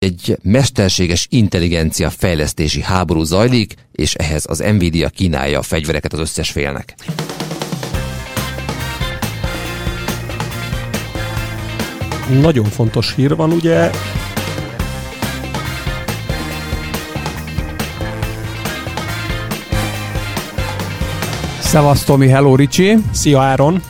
egy mesterséges intelligencia fejlesztési háború zajlik, és ehhez az Nvidia kínálja a fegyvereket az összes félnek. Nagyon fontos hír van, ugye Szevasz Tomi, hello Ricsi! Szia Áron!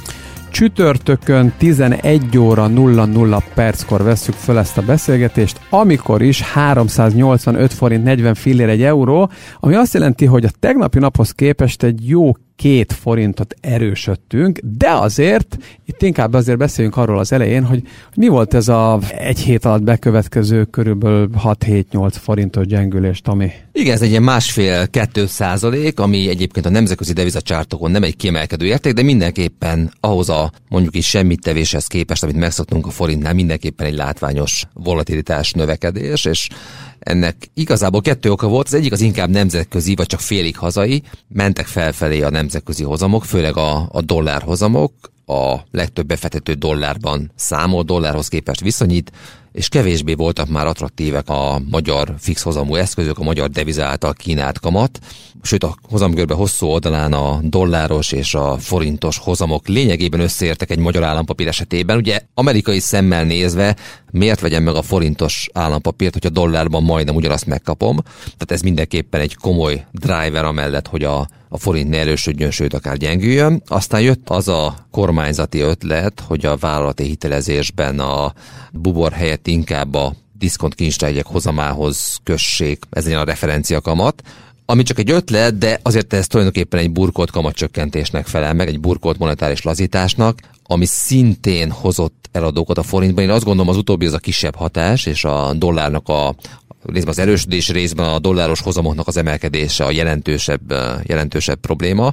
Csütörtökön 11 óra 00 perckor veszük föl ezt a beszélgetést, amikor is 385 forint 40 fillér egy euró, ami azt jelenti, hogy a tegnapi naphoz képest egy jó két forintot erősödtünk, de azért, itt inkább azért beszéljünk arról az elején, hogy, mi volt ez a egy hét alatt bekövetkező körülbelül 6-7-8 forintos gyengülés, Tomi? Igen, ez egy ilyen másfél-kettő százalék, ami egyébként a nemzetközi devizacsártokon nem egy kiemelkedő érték, de mindenképpen ahhoz a mondjuk is semmit tevéshez képest, amit megszoktunk a forintnál, mindenképpen egy látványos volatilitás növekedés, és ennek igazából kettő oka volt, az egyik az inkább nemzetközi, vagy csak félig hazai, mentek felfelé a nemzetközi hozamok, főleg a, a dollár hozamok, a legtöbb befektető dollárban számol, dollárhoz képest viszonyít, és kevésbé voltak már attraktívek a magyar fix hozamú eszközök, a magyar deviza által kínált kamat, sőt a hozamgörbe hosszú oldalán a dolláros és a forintos hozamok lényegében összeértek egy magyar állampapír esetében. Ugye amerikai szemmel nézve miért vegyem meg a forintos állampapírt, hogyha dollárban majdnem ugyanazt megkapom. Tehát ez mindenképpen egy komoly driver amellett, hogy a, a forint ne erősödjön, sőt akár gyengüljön. Aztán jött az a kormányzati ötlet, hogy a vállalati hitelezésben a bubor helyett inkább a diszkont kincstárgyek hozamához kössék, ez egy a referencia kamat, ami csak egy ötlet, de azért ez tulajdonképpen egy burkolt kamatcsökkentésnek felel meg, egy burkolt monetáris lazításnak, ami szintén hozott eladókat a forintban. Én azt gondolom az utóbbi az a kisebb hatás, és a dollárnak a részben az erősödés, részben a dolláros hozamoknak az emelkedése a jelentősebb, jelentősebb probléma.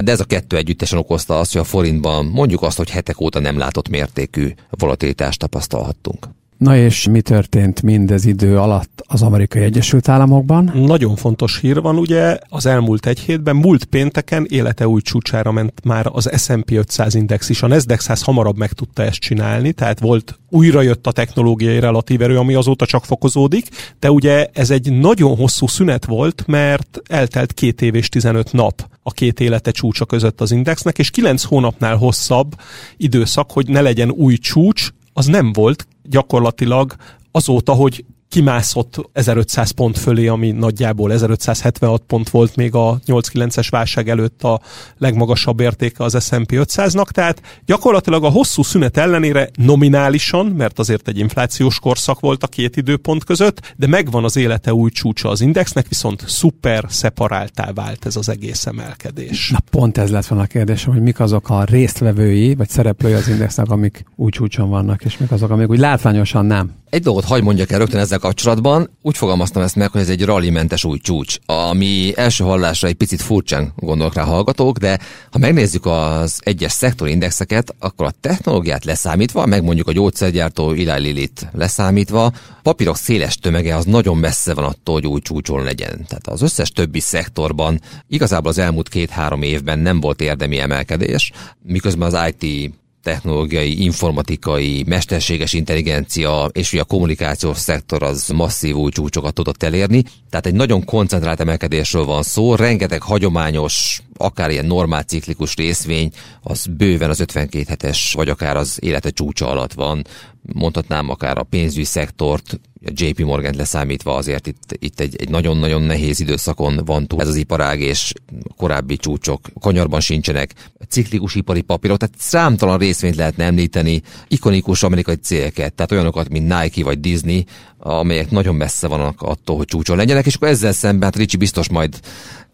De ez a kettő együttesen okozta azt, hogy a forintban mondjuk azt, hogy hetek óta nem látott mértékű volatilitást tapasztalhattunk. Na és mi történt mindez idő alatt az Amerikai Egyesült Államokban? Nagyon fontos hír van, ugye az elmúlt egy hétben, múlt pénteken élete új csúcsára ment már az S&P 500 index is. A Nasdaq 100 hamarabb meg tudta ezt csinálni, tehát volt újra jött a technológiai relatív erő, ami azóta csak fokozódik, de ugye ez egy nagyon hosszú szünet volt, mert eltelt két év és 15 nap a két élete csúcsa között az indexnek, és kilenc hónapnál hosszabb időszak, hogy ne legyen új csúcs, az nem volt gyakorlatilag azóta, hogy kimászott 1500 pont fölé, ami nagyjából 1576 pont volt még a 8-9-es válság előtt a legmagasabb értéke az S&P 500-nak, tehát gyakorlatilag a hosszú szünet ellenére nominálisan, mert azért egy inflációs korszak volt a két időpont között, de megvan az élete új csúcsa az indexnek, viszont szuper szeparáltá vált ez az egész emelkedés. Na pont ez lett volna a kérdésem, hogy mik azok a résztvevői, vagy szereplői az indexnek, amik új csúcson vannak, és mik azok, amik úgy látványosan nem. Egy dolgot hagy mondjak el rögtön ezzel kapcsolatban. Úgy fogalmaztam ezt meg, hogy ez egy rallymentes új csúcs, ami első hallásra egy picit furcsán gondolok rá hallgatók, de ha megnézzük az egyes szektorindexeket, akkor a technológiát leszámítva, meg mondjuk a gyógyszergyártó Eli Lillit leszámítva, papírok széles tömege az nagyon messze van attól, hogy új csúcson legyen. Tehát az összes többi szektorban igazából az elmúlt két-három évben nem volt érdemi emelkedés, miközben az IT technológiai, informatikai, mesterséges intelligencia és ugye a kommunikációs szektor az masszív új csúcsokat tudott elérni. Tehát egy nagyon koncentrált emelkedésről van szó, rengeteg hagyományos, akár ilyen normál ciklikus részvény, az bőven az 52 hetes, vagy akár az élete csúcsa alatt van. Mondhatnám akár a pénzügyi szektort, a JP Morgan leszámítva azért itt, itt egy, egy nagyon-nagyon nehéz időszakon van túl ez az iparág, és korábbi csúcsok konyarban sincsenek, ciklikus ipari papírok, tehát számtalan részvényt lehetne említeni, ikonikus amerikai cégeket, tehát olyanokat, mint Nike vagy Disney, amelyek nagyon messze vannak attól, hogy csúcson legyenek, és akkor ezzel szemben, hát Ricsi biztos majd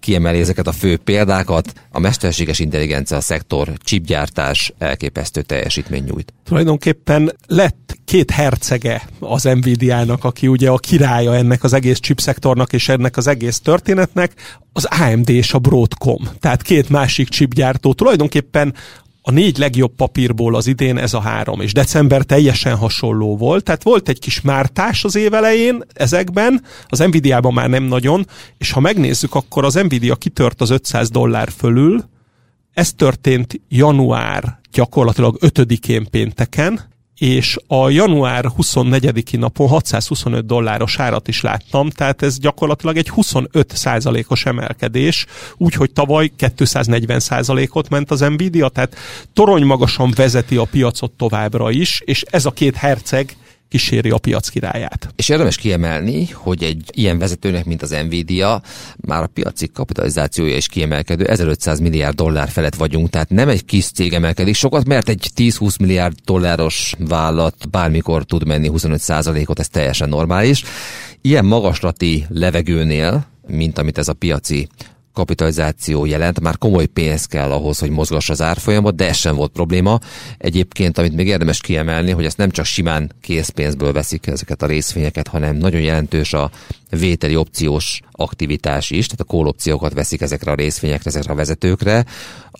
kiemeli ezeket a fő példákat. A mesterséges intelligencia szektor, chipgyártás elképesztő teljesítmény nyújt. Tulajdonképpen lett két hercege az Nvidia-nak, aki ugye a királya ennek az egész chipszektornak és ennek az egész történetnek, az AMD és a Broadcom. Tehát két másik chipgyártó tulajdonképpen a négy legjobb papírból az idén ez a három, és december teljesen hasonló volt, tehát volt egy kis mártás az év elején ezekben, az Nvidia-ban már nem nagyon, és ha megnézzük, akkor az Nvidia kitört az 500 dollár fölül, ez történt január gyakorlatilag 5-én pénteken, és a január 24-i napon 625 dolláros árat is láttam, tehát ez gyakorlatilag egy 25 százalékos emelkedés, úgyhogy tavaly 240 százalékot ment az Nvidia, tehát torony magasan vezeti a piacot továbbra is, és ez a két herceg kíséri a piac királyát. És érdemes kiemelni, hogy egy ilyen vezetőnek, mint az Nvidia, már a piaci kapitalizációja is kiemelkedő, 1500 milliárd dollár felett vagyunk, tehát nem egy kis cég emelkedik sokat, mert egy 10-20 milliárd dolláros vállalat bármikor tud menni 25%-ot, ez teljesen normális. Ilyen magaslati levegőnél, mint amit ez a piaci kapitalizáció jelent, már komoly pénz kell ahhoz, hogy mozgassa az árfolyamot, de ez sem volt probléma. Egyébként, amit még érdemes kiemelni, hogy ezt nem csak simán készpénzből veszik ezeket a részvényeket, hanem nagyon jelentős a vételi opciós aktivitás is, tehát a kólopciókat veszik ezekre a részvényekre, ezekre a vezetőkre,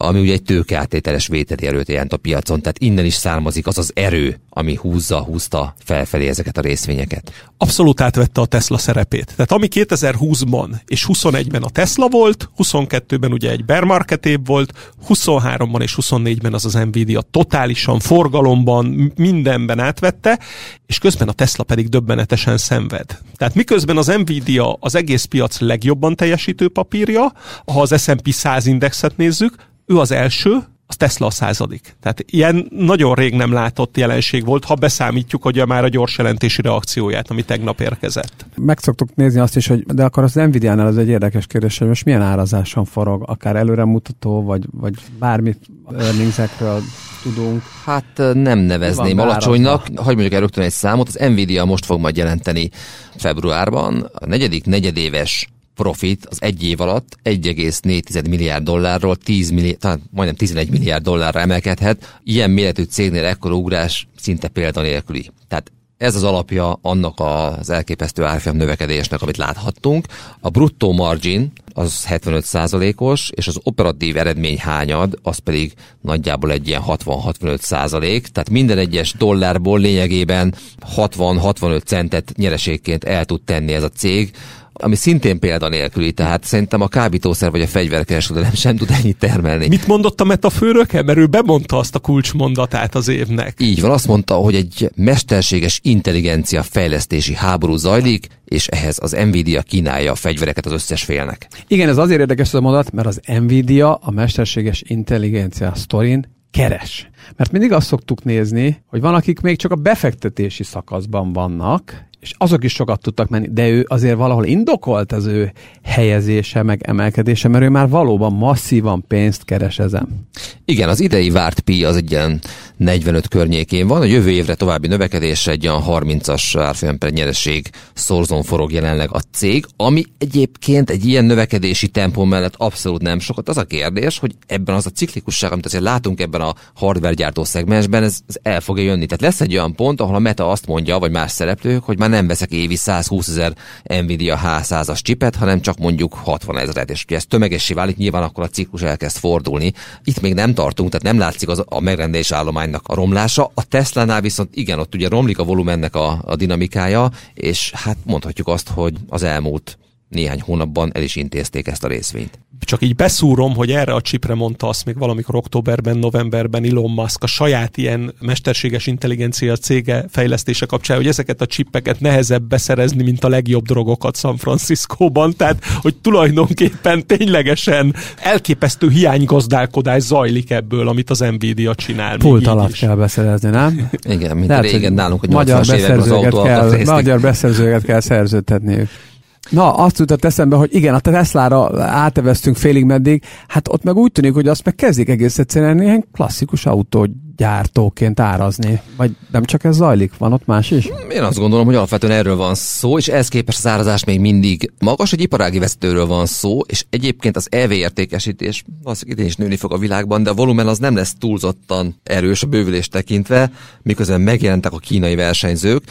ami ugye egy tőkeáttételes vételi erőt jelent a piacon, tehát innen is származik az az erő, ami húzza, húzta felfelé ezeket a részvényeket. Abszolút átvette a Tesla szerepét. Tehát ami 2020-ban és 21-ben a Tesla volt, 22-ben ugye egy bear market év volt, 23-ban és 24-ben az az Nvidia totálisan forgalomban, mindenben átvette, és közben a Tesla pedig döbbenetesen szenved. Tehát miközben az Nvidia az egész piac legjobban teljesítő papírja, ha az S&P 100 indexet nézzük, ő az első, az Tesla a századik. Tehát ilyen nagyon rég nem látott jelenség volt, ha beszámítjuk, hogy már a gyors jelentési reakcióját, ami tegnap érkezett. Meg szoktuk nézni azt is, hogy de akkor az Nvidia-nál az egy érdekes kérdés, hogy most milyen árazáson forog, akár előremutató, vagy, vagy bármit earningsekről tudunk. Hát nem nevezném alacsonynak. Hagyj mondjuk el rögtön egy számot. Az Nvidia most fog majd jelenteni februárban. A negyedik negyedéves profit az egy év alatt 1,4 milliárd dollárról 10 milliárd, talán majdnem 11 milliárd dollárra emelkedhet. Ilyen méretű cégnél ekkor ugrás szinte példanélküli. Tehát ez az alapja annak az elképesztő árfolyam növekedésnek, amit láthattunk. A bruttó margin az 75%-os, és az operatív eredmény hányad, az pedig nagyjából egy ilyen 60-65 százalék, tehát minden egyes dollárból lényegében 60-65 centet nyereségként el tud tenni ez a cég, ami szintén példanélküli, tehát szerintem a kábítószer vagy a fegyverkereskedelem sem tud ennyit termelni. Mit mondott a metafőröke? Mert ő bemondta azt a kulcsmondatát az évnek. Így van, azt mondta, hogy egy mesterséges intelligencia fejlesztési háború zajlik, és ehhez az Nvidia kínálja a fegyvereket az összes félnek. Igen, ez azért érdekes ez a mondat, mert az Nvidia a mesterséges intelligencia sztorin keres. Mert mindig azt szoktuk nézni, hogy van, akik még csak a befektetési szakaszban vannak, és azok is sokat tudtak menni, de ő azért valahol indokolt az ő helyezése, meg emelkedése, mert ő már valóban masszívan pénzt keres ezen. Igen, az idei várt pi az egy ilyen 45 környékén van, a jövő évre további növekedésre egy olyan 30-as árfolyam per nyereség szorzon forog jelenleg a cég, ami egyébként egy ilyen növekedési tempó mellett abszolút nem sokat. Az a kérdés, hogy ebben az a ciklikusság, amit azért látunk ebben a hardware gyártó szegmensben, ez, ez el fogja jönni. Tehát lesz egy olyan pont, ahol a Meta azt mondja, vagy más szereplők, hogy már nem veszek évi 120 ezer Nvidia H100-as csipet, hanem csak mondjuk 60 ezeret, és ugye ez tömegessé válik, nyilván akkor a ciklus elkezd fordulni. Itt még nem tartunk, tehát nem látszik az a megrendelés állománynak a romlása. A Tesla-nál viszont igen, ott ugye romlik a volumennek a, a dinamikája, és hát mondhatjuk azt, hogy az elmúlt néhány hónapban el is intézték ezt a részvényt csak így beszúrom, hogy erre a csipre mondta azt még valamikor októberben, novemberben Elon Musk a saját ilyen mesterséges intelligencia cége fejlesztése kapcsán, hogy ezeket a csippeket nehezebb beszerezni, mint a legjobb drogokat San Franciscóban, tehát hogy tulajdonképpen ténylegesen elképesztő hiánygazdálkodás zajlik ebből, amit az Nvidia csinál. Pult alatt kell beszerezni, nem? Igen, mint Tehát, régen nálunk, hogy magyar beszerzőket kell, magyar beszerzőket kell szerződtetniük. Na, azt jutott eszembe, hogy igen, a Tesla-ra áteveztünk félig meddig, hát ott meg úgy tűnik, hogy azt meg kezdik egész egyszerűen ilyen klasszikus autó gyártóként árazni? Vagy nem csak ez zajlik? Van ott más is? Én azt gondolom, hogy alapvetően erről van szó, és ez képest az árazás még mindig magas, egy iparági vezetőről van szó, és egyébként az EV értékesítés valószínűleg idén is nőni fog a világban, de a volumen az nem lesz túlzottan erős a bővülést tekintve, miközben megjelentek a kínai versenyzők,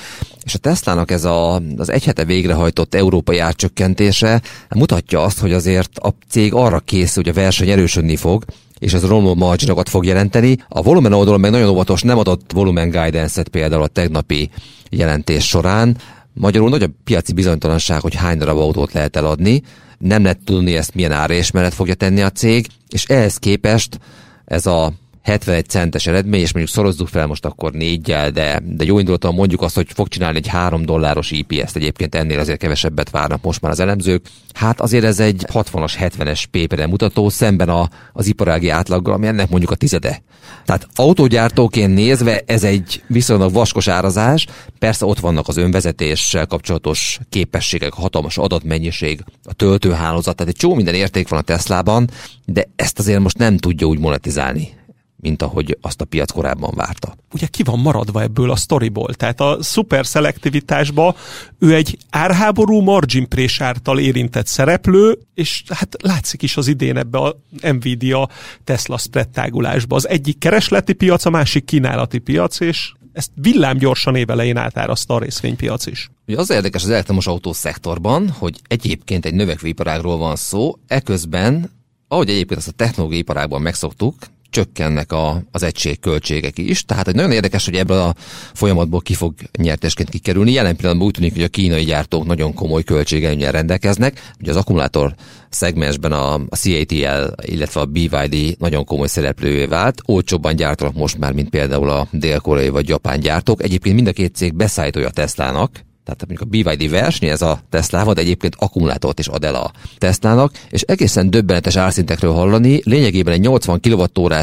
és a Teslának ez a, az egy hete végrehajtott európai árcsökkentése mutatja azt, hogy azért a cég arra készül, hogy a verseny erősödni fog, és ez romló marginokat fog jelenteni. A volumen oldalon meg nagyon óvatos, nem adott volumen guidance-et például a tegnapi jelentés során. Magyarul nagy a piaci bizonytalanság, hogy hány darab autót lehet eladni, nem lehet tudni ezt milyen árés mellett fogja tenni a cég, és ehhez képest ez a 71 centes eredmény, és mondjuk szorozzuk fel most akkor négyel, de, de jó indulaton mondjuk azt, hogy fog csinálni egy 3 dolláros IPS-t, egyébként ennél azért kevesebbet várnak most már az elemzők. Hát azért ez egy 60-as, 70-es paper mutató szemben a, az iparági átlaggal, ami ennek mondjuk a tizede. Tehát autógyártóként nézve ez egy viszonylag vaskos árazás, persze ott vannak az önvezetéssel kapcsolatos képességek, a hatalmas adatmennyiség, a töltőhálózat, tehát egy csomó minden érték van a Teslában, de ezt azért most nem tudja úgy monetizálni mint ahogy azt a piac korábban várta. Ugye ki van maradva ebből a sztoriból? Tehát a szuper szelektivitásba ő egy árháború margin által érintett szereplő, és hát látszik is az idén ebbe a Nvidia Tesla spread tágulásba. Az egyik keresleti piac, a másik kínálati piac, és ezt villámgyorsan évelején átárazta a részvénypiac is. Ugye az érdekes az elektromos autó szektorban, hogy egyébként egy növekvő iparágról van szó, eközben ahogy egyébként ezt a technológiai iparágban megszoktuk, csökkennek a, az egység költségek is. Tehát egy nagyon érdekes, hogy ebből a folyamatból ki fog nyertesként kikerülni. Jelen pillanatban úgy tűnik, hogy a kínai gyártók nagyon komoly költségelőnyel rendelkeznek. Ugye az akkumulátor szegmensben a, a CATL, illetve a BYD nagyon komoly szereplővé vált. Olcsóbban gyártanak most már, mint például a dél-koreai vagy japán gyártók. Egyébként mind a két cég beszállítója a Teslának, tehát mondjuk a BYD verseny, ez a Tesla, de egyébként akkumulátort is ad el a Teslának, és egészen döbbenetes árszintekről hallani, lényegében egy 80 kWh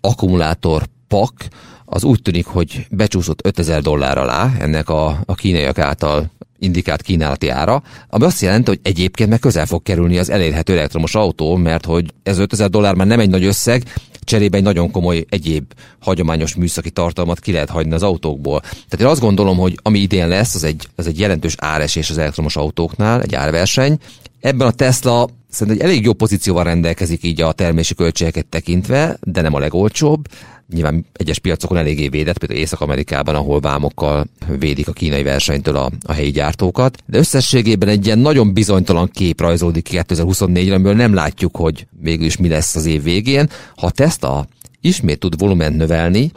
akkumulátor pak, az úgy tűnik, hogy becsúszott 5000 dollár alá ennek a, a kínaiak által indikált kínálati ára, ami azt jelenti, hogy egyébként meg közel fog kerülni az elérhető elektromos autó, mert hogy ez 5000 dollár már nem egy nagy összeg, cserébe egy nagyon komoly egyéb hagyományos műszaki tartalmat ki lehet hagyni az autókból. Tehát én azt gondolom, hogy ami idén lesz, az egy, az egy jelentős áresés az elektromos autóknál, egy árverseny. Ebben a Tesla szerintem egy elég jó pozícióval rendelkezik így a termési költségeket tekintve, de nem a legolcsóbb nyilván egyes piacokon eléggé védett, például Észak-Amerikában, ahol vámokkal védik a kínai versenytől a, a helyi gyártókat. De összességében egy ilyen nagyon bizonytalan kép rajzolódik ki 2024-re, amiből nem látjuk, hogy végül is mi lesz az év végén. Ha a Tesla ismét tud volument növelni,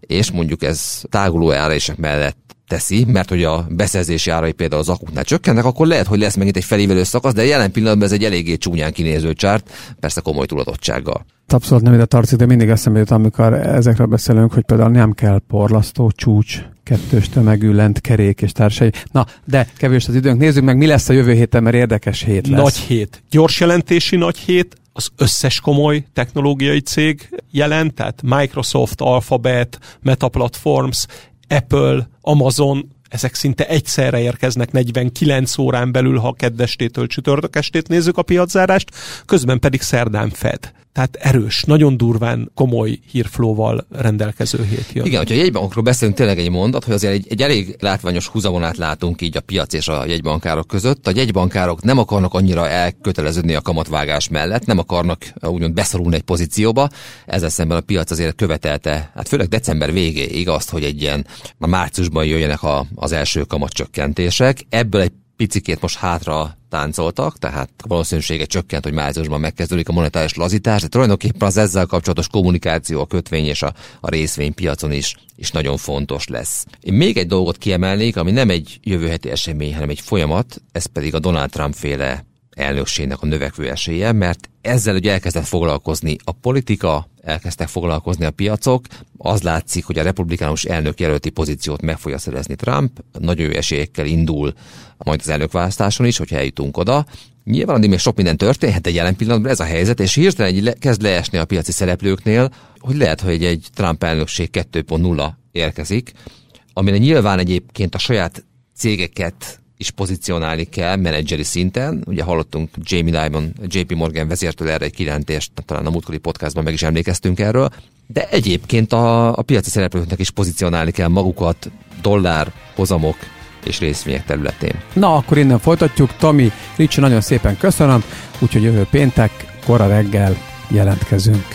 és mondjuk ez táguló árések mellett teszi, mert hogy a beszerzési árai például az akuknál csökkennek, akkor lehet, hogy lesz megint egy felévelő szakasz, de jelen pillanatban ez egy eléggé csúnyán kinéző csárt, persze komoly tudadottsággal. Abszolút nem ide tartozik, de mindig eszembe jut, amikor ezekről beszélünk, hogy például nem kell porlasztó, csúcs, kettős tömegű, lent, kerék és társai. Na, de kevés az időnk. Nézzük meg, mi lesz a jövő héten, mert érdekes hét lesz. Nagy hét. Gyors jelentési nagy hét, az összes komoly technológiai cég jelent, tehát Microsoft, Alphabet, Meta Platforms, Apple, Amazon, ezek szinte egyszerre érkeznek 49 órán belül, ha keddestétől csütörtök estét nézzük a piaczárást, közben pedig szerdán fed. Tehát erős, nagyon durván komoly hírflóval rendelkező hét jön. Igen, hogyha jegybankokról beszélünk, tényleg egy mondat, hogy azért egy, egy elég látványos húzavonát látunk így a piac és a jegybankárok között. A jegybankárok nem akarnak annyira elköteleződni a kamatvágás mellett, nem akarnak úgymond beszorulni egy pozícióba, ezzel szemben a piac azért követelte, hát főleg december végéig azt, hogy egy ilyen, a márciusban jöjjenek a, az első kamatcsökkentések. Ebből egy picikét most hátra táncoltak, tehát a valószínűsége csökkent, hogy márciusban megkezdődik a monetáris lazítás, de tulajdonképpen az ezzel kapcsolatos kommunikáció a kötvény és a, a részvénypiacon is, is nagyon fontos lesz. Én még egy dolgot kiemelnék, ami nem egy jövő heti esemény, hanem egy folyamat, ez pedig a Donald Trump féle elnökségnek a növekvő esélye, mert ezzel ugye elkezdett foglalkozni a politika, elkezdtek foglalkozni a piacok. Az látszik, hogy a republikánus elnök jelölti pozíciót meg fogja szerezni Trump, nagyon jó esélyekkel indul majd az elnökválasztáson is, hogyha eljutunk oda. Nyilván addig még sok minden történhet, de jelen pillanatban ez a helyzet, és hirtelen egy le, kezd leesni a piaci szereplőknél, hogy lehet, hogy egy Trump elnökség 2.0 érkezik, amire nyilván egyébként a saját cégeket is pozícionálni kell menedzseri szinten. Ugye hallottunk Jamie Dimon, JP Morgan vezértől erre egy kilentést, talán a múltkori podcastban meg is emlékeztünk erről, de egyébként a, a piaci szereplőknek is pozícionálni kell magukat dollár, hozamok és részvények területén. Na, akkor innen folytatjuk. Tomi, Ricsi, nagyon szépen köszönöm, úgyhogy jövő péntek, kora reggel jelentkezünk.